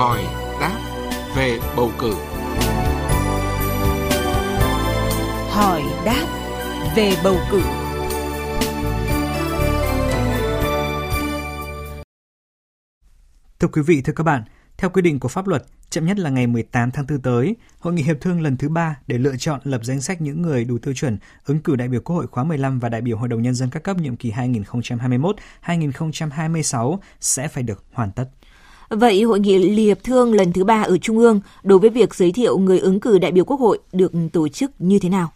hỏi đáp về bầu cử. Hỏi đáp về bầu cử. Thưa quý vị, thưa các bạn, theo quy định của pháp luật, chậm nhất là ngày 18 tháng 4 tới, Hội nghị hiệp thương lần thứ ba để lựa chọn lập danh sách những người đủ tiêu chuẩn ứng cử đại biểu Quốc hội khóa 15 và đại biểu Hội đồng Nhân dân các cấp nhiệm kỳ 2021-2026 sẽ phải được hoàn tất. Vậy hội nghị hiệp thương lần thứ ba ở Trung ương đối với việc giới thiệu người ứng cử đại biểu Quốc hội được tổ chức như thế nào?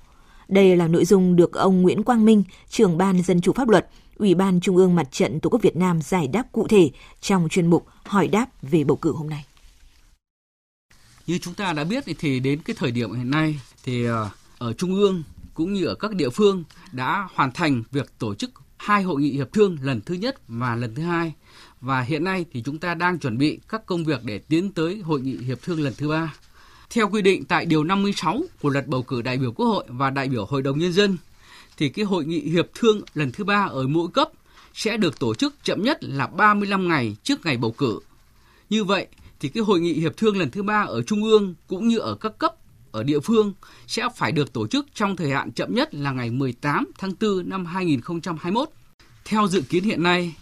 Đây là nội dung được ông Nguyễn Quang Minh, trưởng ban Dân chủ pháp luật, Ủy ban Trung ương Mặt trận Tổ quốc Việt Nam giải đáp cụ thể trong chuyên mục Hỏi đáp về bầu cử hôm nay. Như chúng ta đã biết thì đến cái thời điểm hiện nay thì ờ, ở Trung ương cũng như ở các địa phương đã hoàn thành việc tổ chức hai hội nghị hiệp thương lần thứ nhất và lần thứ hai và hiện nay thì chúng ta đang chuẩn bị các công việc để tiến tới hội nghị hiệp thương lần thứ ba. Theo quy định tại điều 56 của luật bầu cử đại biểu Quốc hội và đại biểu Hội đồng nhân dân, thì cái hội nghị hiệp thương lần thứ ba ở mỗi cấp sẽ được tổ chức chậm nhất là 35 ngày trước ngày bầu cử. Như vậy thì cái hội nghị hiệp thương lần thứ ba ở trung ương cũng như ở các cấp ở địa phương sẽ phải được tổ chức trong thời hạn chậm nhất là ngày 18 tháng 4 năm 2021. Theo dự kiến hiện nay,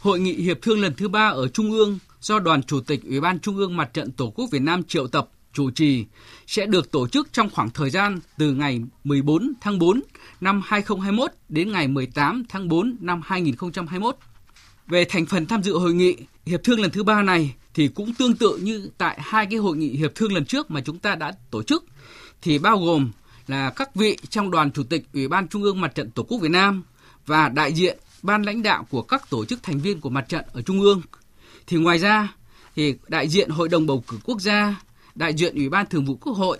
hội nghị hiệp thương lần thứ ba ở trung ương do đoàn chủ tịch Ủy ban Trung ương Mặt trận Tổ quốc Việt Nam triệu tập chủ trì sẽ được tổ chức trong khoảng thời gian từ ngày 14 tháng 4 năm 2021 đến ngày 18 tháng 4 năm 2021. Về thành phần tham dự hội nghị hiệp thương lần thứ ba này thì cũng tương tự như tại hai cái hội nghị hiệp thương lần trước mà chúng ta đã tổ chức thì bao gồm là các vị trong đoàn chủ tịch Ủy ban Trung ương Mặt trận Tổ quốc Việt Nam và đại diện ban lãnh đạo của các tổ chức thành viên của mặt trận ở Trung ương. Thì ngoài ra thì đại diện Hội đồng bầu cử quốc gia, đại diện Ủy ban Thường vụ Quốc hội,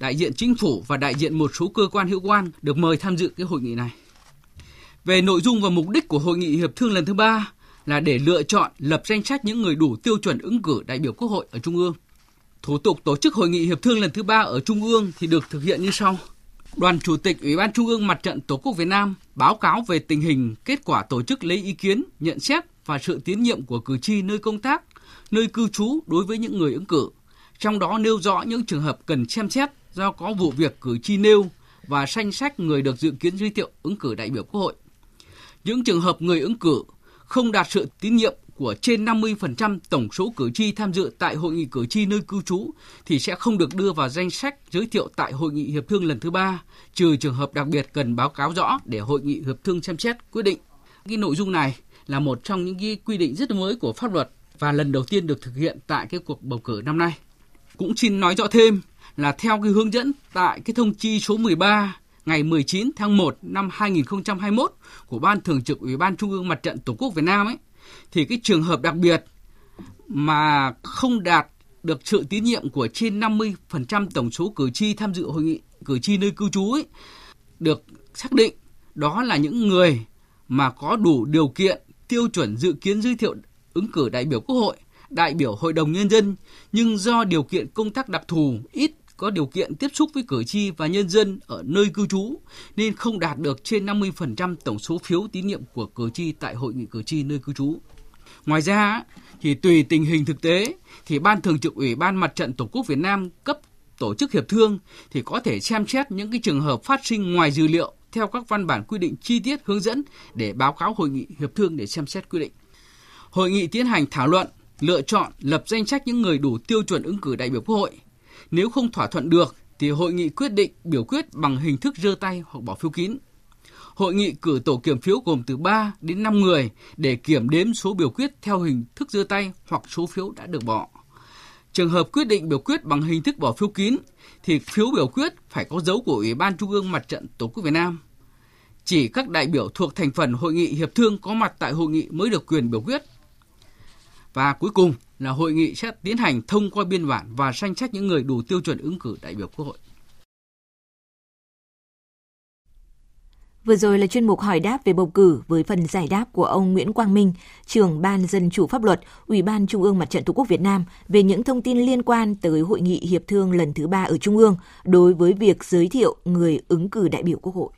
đại diện chính phủ và đại diện một số cơ quan hữu quan được mời tham dự cái hội nghị này. Về nội dung và mục đích của hội nghị hiệp thương lần thứ ba là để lựa chọn lập danh sách những người đủ tiêu chuẩn ứng cử đại biểu Quốc hội ở Trung ương. Thủ tục tổ chức hội nghị hiệp thương lần thứ ba ở Trung ương thì được thực hiện như sau. Đoàn Chủ tịch Ủy ban Trung ương Mặt trận Tổ quốc Việt Nam báo cáo về tình hình kết quả tổ chức lấy ý kiến, nhận xét và sự tín nhiệm của cử tri nơi công tác, nơi cư trú đối với những người ứng cử. Trong đó nêu rõ những trường hợp cần xem xét do có vụ việc cử tri nêu và danh sách người được dự kiến giới thiệu ứng cử đại biểu Quốc hội. Những trường hợp người ứng cử không đạt sự tín nhiệm của trên 50% tổng số cử tri tham dự tại hội nghị cử tri nơi cư trú thì sẽ không được đưa vào danh sách giới thiệu tại hội nghị hiệp thương lần thứ ba, trừ trường hợp đặc biệt cần báo cáo rõ để hội nghị hiệp thương xem xét quyết định. Cái nội dung này là một trong những cái quy định rất mới của pháp luật và lần đầu tiên được thực hiện tại cái cuộc bầu cử năm nay. Cũng xin nói rõ thêm là theo cái hướng dẫn tại cái thông chi số 13 ngày 19 tháng 1 năm 2021 của Ban Thường trực Ủy ban Trung ương Mặt trận Tổ quốc Việt Nam ấy, thì cái trường hợp đặc biệt mà không đạt được sự tín nhiệm của trên 50% tổng số cử tri tham dự hội nghị cử tri nơi cư trú ấy, được xác định đó là những người mà có đủ điều kiện tiêu chuẩn dự kiến giới thiệu ứng cử đại biểu Quốc hội, đại biểu Hội đồng Nhân dân, nhưng do điều kiện công tác đặc thù ít có điều kiện tiếp xúc với cử tri và nhân dân ở nơi cư trú nên không đạt được trên 50% tổng số phiếu tín nhiệm của cử tri tại hội nghị cử tri nơi cư trú. Ngoài ra thì tùy tình hình thực tế thì Ban Thường trực Ủy ban Mặt trận Tổ quốc Việt Nam cấp tổ chức hiệp thương thì có thể xem xét những cái trường hợp phát sinh ngoài dữ liệu theo các văn bản quy định chi tiết hướng dẫn để báo cáo hội nghị hiệp thương để xem xét quy định. Hội nghị tiến hành thảo luận, lựa chọn, lập danh sách những người đủ tiêu chuẩn ứng cử đại biểu Quốc hội nếu không thỏa thuận được thì hội nghị quyết định biểu quyết bằng hình thức giơ tay hoặc bỏ phiếu kín. Hội nghị cử tổ kiểm phiếu gồm từ 3 đến 5 người để kiểm đếm số biểu quyết theo hình thức giơ tay hoặc số phiếu đã được bỏ. Trường hợp quyết định biểu quyết bằng hình thức bỏ phiếu kín thì phiếu biểu quyết phải có dấu của Ủy ban Trung ương Mặt trận Tổ quốc Việt Nam. Chỉ các đại biểu thuộc thành phần hội nghị hiệp thương có mặt tại hội nghị mới được quyền biểu quyết. Và cuối cùng là hội nghị sẽ tiến hành thông qua biên bản và danh sách những người đủ tiêu chuẩn ứng cử đại biểu Quốc hội. Vừa rồi là chuyên mục hỏi đáp về bầu cử với phần giải đáp của ông Nguyễn Quang Minh, trưởng Ban Dân chủ pháp luật, Ủy ban Trung ương Mặt trận Tổ quốc Việt Nam về những thông tin liên quan tới hội nghị hiệp thương lần thứ ba ở Trung ương đối với việc giới thiệu người ứng cử đại biểu Quốc hội.